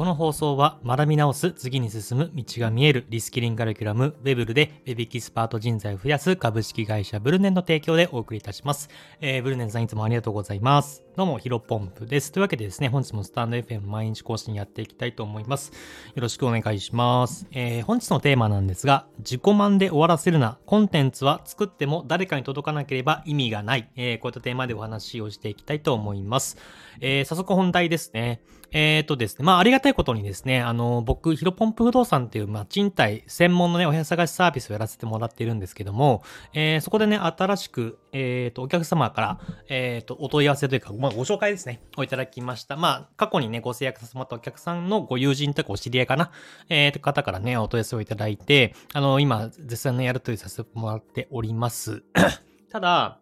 この放送は学び直す、次に進む、道が見える、リスキリングカリキュラム、ウェブルでウェブエキスパート人材を増やす株式会社ブルネンの提供でお送りいたします。えー、ブルネンさんいつもありがとうございます。どうも、ヒロポンプです。というわけでですね、本日もスタンド FM 毎日更新やっていきたいと思います。よろしくお願いします。えー、本日のテーマなんですが、自己満で終わらせるな、コンテンツは作っても誰かに届かなければ意味がない。えー、こういったテーマでお話をしていきたいと思います。えー、早速本題ですね。えっ、ー、とですね、まあありがたいことにですね、あの、僕、ヒロポンプ不動産っていう、まあ賃貸専門のね、お部屋探しサービスをやらせてもらっているんですけども、えー、そこでね、新しく、えっ、ー、と、お客様から、えっ、ー、と、お問い合わせというか、まあご紹介ですね、をいただきました。まあ、過去にね、ご制約させてもらったお客さんのご友人とかお知り合いかな、えー、方からね、お問い合わせをいただいて、あの、今、絶賛の、やるというさせてもらっております。ただ、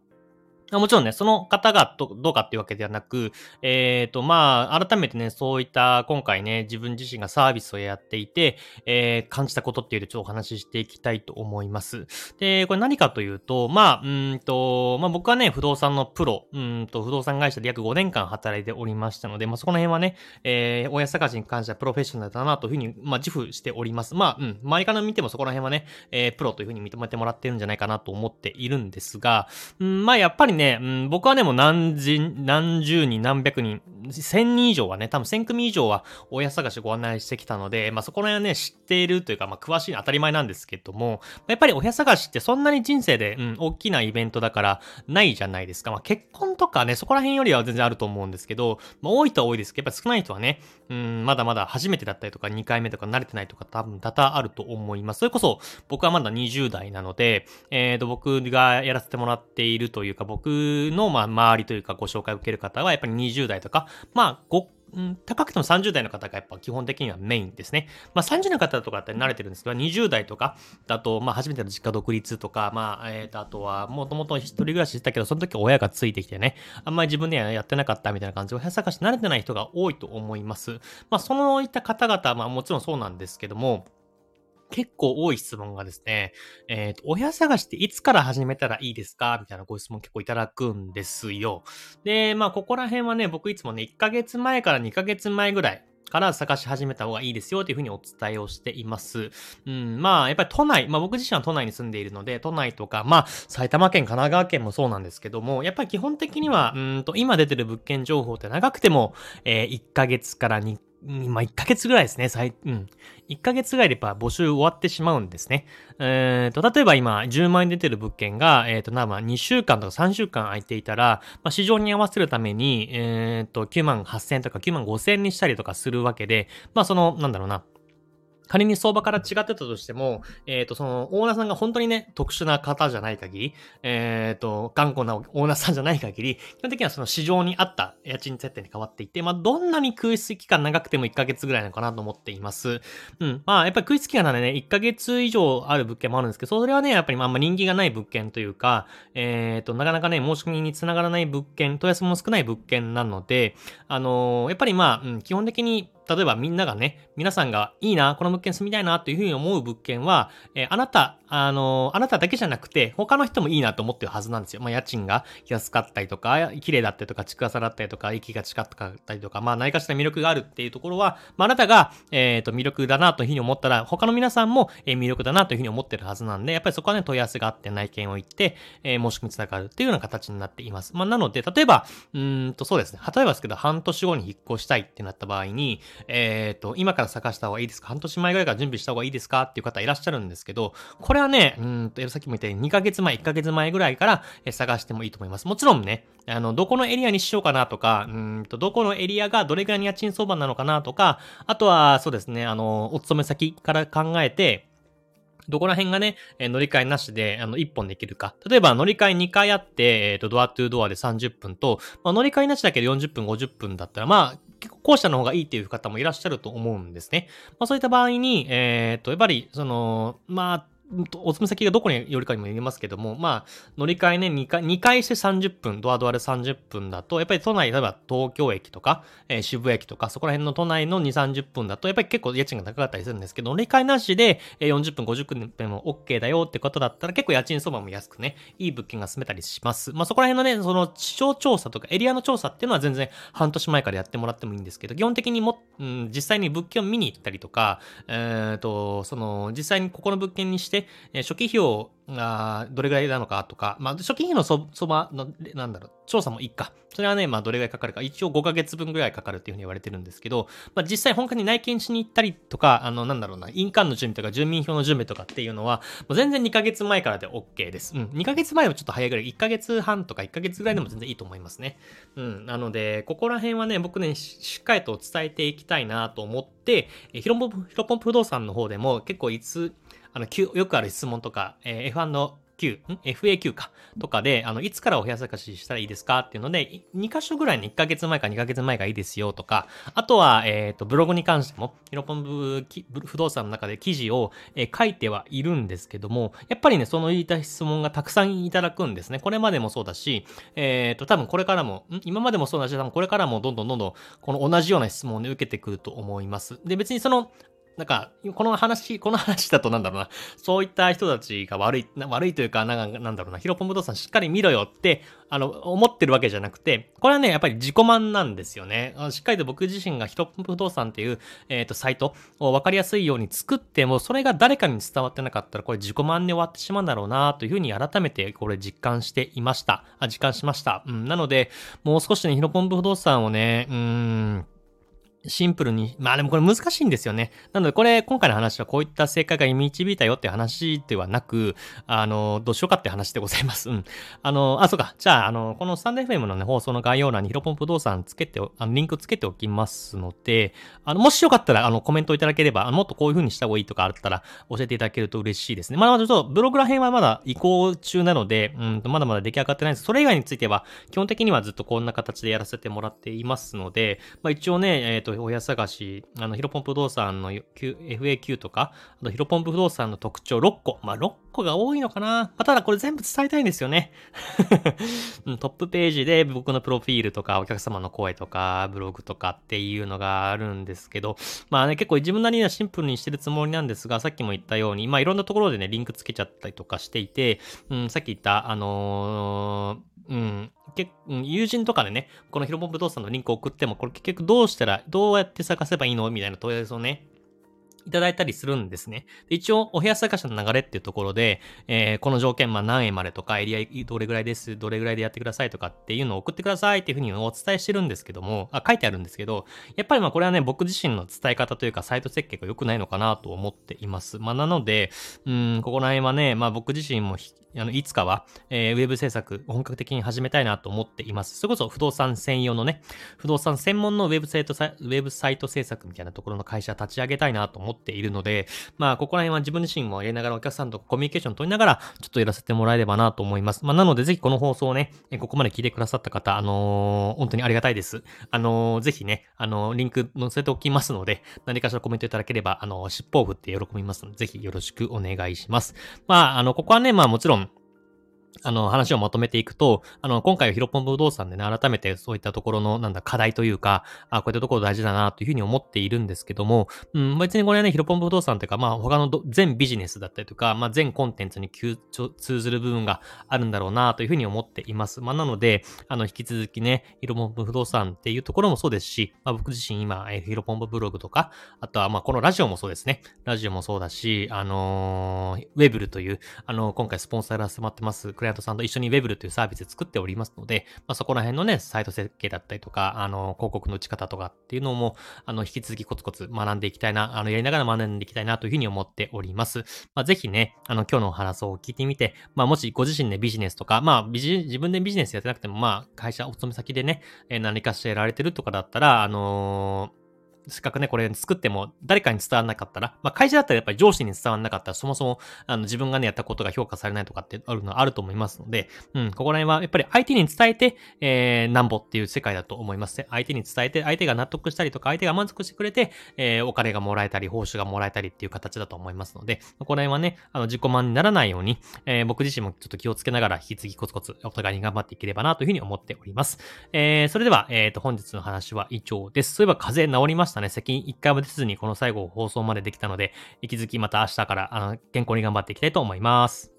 もちろんね、その方がどうかっていうわけではなく、えっ、ー、と、まあ、改めてね、そういった今回ね、自分自身がサービスをやっていて、えー、感じたことっていうのをちょっとお話ししていきたいと思います。で、これ何かというと、まあ、うんと、まあ僕はね、不動産のプロ、うんと、不動産会社で約5年間働いておりましたので、まあそこの辺はね、えー、親探しに関してはプロフェッショナルだなというふうに、まあ自負しております。まあ、うん、周りから見てもそこら辺はね、えー、プロというふうに認めてもらってるんじゃないかなと思っているんですが、うん、まあやっぱりね、うん、僕はね、もう何人、何十人、何百人、千人以上はね、多分千組以上は親探しご案内してきたので、まあそこら辺はね、知っているというか、まあ詳しい当たり前なんですけども、やっぱり親探しってそんなに人生で、うん、大きなイベントだからないじゃないですか。まあ結婚とかね、そこら辺よりは全然あると思うんですけど、まあ多いとは多いですけど、やっぱ少ない人はね、うん、まだまだ初めてだったりとか、2回目とか慣れてないとか多分多々あると思います。それこそ、僕はまだ20代なので、えっ、ー、と、僕がやらせてもらっているというか、僕の、まあ、周りというかご紹介を受ける方は、やっぱり20代とか、まあ、ご、高くても30代の方がやっぱ基本的にはメインですね。まあ30代の方とかって慣れてるんですけど、20代とかだと、まあ初めての実家独立とか、まあ、えっ、と、あとは、もともと一人暮らししてたけど、その時親がついてきてね、あんまり自分ではやってなかったみたいな感じで、親探し慣れてない人が多いと思います。まあ、そのいった方々、まあもちろんそうなんですけども、結構多い質問がですね、えっ、ー、と、親探しっていつから始めたらいいですか？みたいなご質問結構いただくんですよ。で、まあ、ここら辺はね、僕いつもね、1ヶ月前から2ヶ月前ぐらい、から探し始めた方がいいですよというふうにお伝えをしています。うん、まあ、やっぱり都内、まあ僕自身は都内に住んでいるので、都内とか、まあ、埼玉県、神奈川県もそうなんですけども、やっぱり基本的には、うんと、今出てる物件情報って長くても、えー、1ヶ月から2まあ、1ヶ月ぐらいですね。最、うん。1ヶ月ぐらいでやっぱ募集終わってしまうんですね。えっ、ー、と、例えば今、10万円出てる物件が、えっ、ー、と、な、まあ、2週間とか3週間空いていたら、まあ、市場に合わせるために、えっ、ー、と、9万8000とか9万5000にしたりとかするわけで、まあ、その、なんだろうな、仮に相場から違ってたとしても、えっ、ー、と、その、オーナーさんが本当にね、特殊な方じゃない限り、えっ、ー、と、頑固なオーナーさんじゃない限り、基本的にはその市場に合った家賃設定に変わっていて、まあ、どんなに空室期間長くても1ヶ月ぐらいなのかなと思っています。うん。まあ、やっぱり空室期間ならね、1ヶ月以上ある物件もあるんですけど、それはね、やっぱりまあ、人気がない物件というか、えっ、ー、と、なかなかね、申し込みにつながらない物件、問い合わせも少ない物件なので、あのやっぱりまあ、うん、基本的に例えばみんながね、皆さんがいいな、この物件住みたいなというふうに思う物件は、えー、あなた、あの、あなただけじゃなくて、他の人もいいなと思ってるはずなんですよ。まあ、家賃が安かったりとか、綺麗だったりとか、築浅だったりとか、息が近かったりとか、まあ、何かしら魅力があるっていうところは、まあ、あなたが、えっ、ー、と、魅力だなというふうに思ったら、他の皆さんも、え魅力だなというふうに思ってるはずなんで、やっぱりそこはね、問い合わせがあって内見を行って、え申し込みつながるっていうような形になっています。まあ、なので、例えば、うんと、そうですね。例えばですけど、半年後に引っ越したいってなった場合に、えっ、と、今から探した方がいいですか？半年前ぐらいから準備した方がいいですか？っていう方いらっしゃるんですけど、これはね、うんと、さっきも言ったように2ヶ月前、1ヶ月前ぐらいから探してもいいと思います。もちろんね、あの、どこのエリアにしようかなとか、うんと、どこのエリアがどれぐらいの家賃相場なのかなとか、あとは、そうですね、あの、お勤め先から考えて、どこら辺がね、え乗り換えなしで、あの、1本できるか。例えば、乗り換え2回あって、えっ、ー、と、ドアトゥードアで30分と、まあ、乗り換えなしだけで40分、50分だったら、まあ、結構後者の方がいいっていう方もいらっしゃると思うんですね。まあそういった場合に、えっ、ー、と、やっぱり、その、まあ、お勤め先がどこによるかにもよりますけども、まあ、乗り換えね、2回、2回して30分、ドアドアで30分だと、やっぱり都内、例えば東京駅とか、えー、渋谷駅とか、そこら辺の都内の2、30分だと、やっぱり結構家賃が高かったりするんですけど、乗り換えなしで、えー、40分、50分も OK だよってことだったら、結構家賃相場も安くね、いい物件が住めたりします。まあ、そこら辺のね、その地象調査とかエリアの調査っていうのは全然半年前からやってもらってもいいんですけど、基本的にも、うん、実際に物件を見に行ったりとか、えっ、ー、と、その、実際にここの物件にして、して、初期費用がどれぐらいなのかとか、まあ、初期費のそ、そばの、なんだろう、調査もいいか。それはね、まあ、どれぐらいかかるか。一応5ヶ月分ぐらいかかるっていうふうに言われてるんですけど、まあ、実際本当に内見しに行ったりとか、あの、なんだろうな、印鑑の準備とか住民票の準備とかっていうのは、もう全然2ヶ月前からで OK です。うん。2ヶ月前はちょっと早いぐらい、1ヶ月半とか1ヶ月ぐらいでも全然いいと思いますね。うん。なので、ここら辺はね、僕ね、しっかりと伝えていきたいなと思って、ヒロポン、ヒロポン不動産の方でも結構いつ、あの、よくある質問とか、えー、F1 の Q、FAQ か。とかで、あの、いつからお部屋探ししたらいいですかっていうので、2箇所ぐらいに1ヶ月前か2ヶ月前がいいですよとか、あとは、えっ、ー、と、ブログに関しても、ヒロポンブ不動産の中で記事を、えー、書いてはいるんですけども、やっぱりね、その言いた質問がたくさんいただくんですね。これまでもそうだし、えっ、ー、と、多分これからも、今までもそうだし、多分これからもどんどんどんどん、この同じような質問を、ね、受けてくると思います。で、別にその、なんか、この話、この話だとなんだろうな、そういった人たちが悪い、悪いというか、なんだろうな、ヒロポン不動産しっかり見ろよって、あの、思ってるわけじゃなくて、これはね、やっぱり自己満なんですよね。しっかりと僕自身がヒロポン不動産っていう、えっ、ー、と、サイトを分かりやすいように作っても、それが誰かに伝わってなかったら、これ自己満で終わってしまうんだろうな、というふうに改めてこれ実感していました。あ、実感しました。うん、なので、もう少しね、ヒロポン不動産をね、うーん、シンプルに、まあでもこれ難しいんですよね。なのでこれ、今回の話はこういった正解が導いたよって話ではなく、あの、どうしようかって話でございます。うん。あの、あ、そうか。じゃあ、あの、このスタンド FM のね、放送の概要欄にヒロポン不動産つけて、あの、リンクつけておきますので、あの、もしよかったら、あの、コメントいただければ、あのもっとこういう風にした方がいいとかあったら、教えていただけると嬉しいですね。まだまだちょっと、ブログら辺はまだ移行中なので、うんとまだまだ出来上がってないです。それ以外については、基本的にはずっとこんな形でやらせてもらっていますので、まあ一応ね、えっ、ー、と、親探し、あの、ヒロポン不動産の FAQ とか、あとヒロポン不動産の特徴6個。まあ、6個が多いのかな。まあ、ただこれ全部伝えたいんですよね。トップページで僕のプロフィールとか、お客様の声とか、ブログとかっていうのがあるんですけど、まあね、結構自分なりにはシンプルにしてるつもりなんですが、さっきも言ったように、まあいろんなところでね、リンクつけちゃったりとかしていて、うん、さっき言った、あのー、うん、結友人とかでね、このヒロポン不動産のリンクを送っても、これ結局どうしたら、どうやって探せばいいの？みたいな問い合わせをね、いただいたりするんですね。で一応、お部屋探しの流れっていうところで、えー、この条件、まあ何円までとか、エリアどれぐらいです、どれぐらいでやってくださいとかっていうのを送ってくださいっていうふうにお伝えしてるんですけども、あ、書いてあるんですけど、やっぱりまあこれはね、僕自身の伝え方というか、サイト設計が良くないのかなと思っています。まあなので、うん、ここら辺はね、まあ僕自身もあの、いつかは、えー、ウェブ制作、本格的に始めたいなと思っています。それこそ不動産専用のね、不動産専門のウェブサイト、ウェブサイト制作みたいなところの会社立ち上げたいなと思ってているので、まあ、ここら辺は自分自身もやりながらお客さんとコミュニケーション取りながら、ちょっとやらせてもらえればなと思います。まあ、なので、ぜひこの放送をね、ここまで聞いてくださった方、あのー、本当にありがたいです。あのー、ぜひね、あのー、リンク載せておきますので、何かしらコメントいただければ、あの、尻尾を振って喜びますので、ぜひよろしくお願いします。まあ、あの、ここはね、まあもちろん、あの、話をまとめていくと、あの、今回はヒロポン不動産でね、改めてそういったところの、なんだ、課題というか、あ、こういったところ大事だな、というふうに思っているんですけども、うん、別にこれはね、ヒロポン不動産というか、まあ、他の全ビジネスだったりとか、まあ、全コンテンツに通ずる部分があるんだろうな、というふうに思っています。まあ、なので、あの、引き続きね、ヒロポン不動産っていうところもそうですし、まあ、僕自身今、えヒロポンブログとか、あとは、まあ、このラジオもそうですね。ラジオもそうだし、あのー、ウェブルという、あのー、今回スポンサーやらせてもらってます、クライアントさんと一緒にウェブルというサービスで作っておりますので、まあ、そこら辺のね、サイト設計だったりとか、あの、広告の打ち方とかっていうのも、あの、引き続きコツコツ学んでいきたいな、あの、やりながら学んでいきたいなというふうに思っております。まあ、ぜひね、あの、今日のお話を聞いてみて、まあ、もしご自身でビジネスとか、まあ、自分でビジネスやってなくても、まあ、会社、お勤め先でね、え何かしてやられてるとかだったら、あのーせっかくね、これ作っても誰かに伝わらなかったら、まあ会社だったらやっぱり上司に伝わらなかったら、そもそも、あの、自分がね、やったことが評価されないとかってあるのはあると思いますので、うん、ここら辺はやっぱり相手に伝えて、えー、なんぼっていう世界だと思いますね。相手に伝えて、相手が納得したりとか、相手が満足してくれて、えー、お金がもらえたり、報酬がもらえたりっていう形だと思いますので、ここら辺はね、あの、自己満にならないように、えー、僕自身もちょっと気をつけながら、引き継ぎコツコツお互いに頑張っていければなというふうに思っております。えー、それでは、えっ、ー、と、本日の話は以上です。そういえば風邪治りましたね。最近一回も出ずにこの最後放送までできたので、引き続きまた明日から、あの、健康に頑張っていきたいと思います。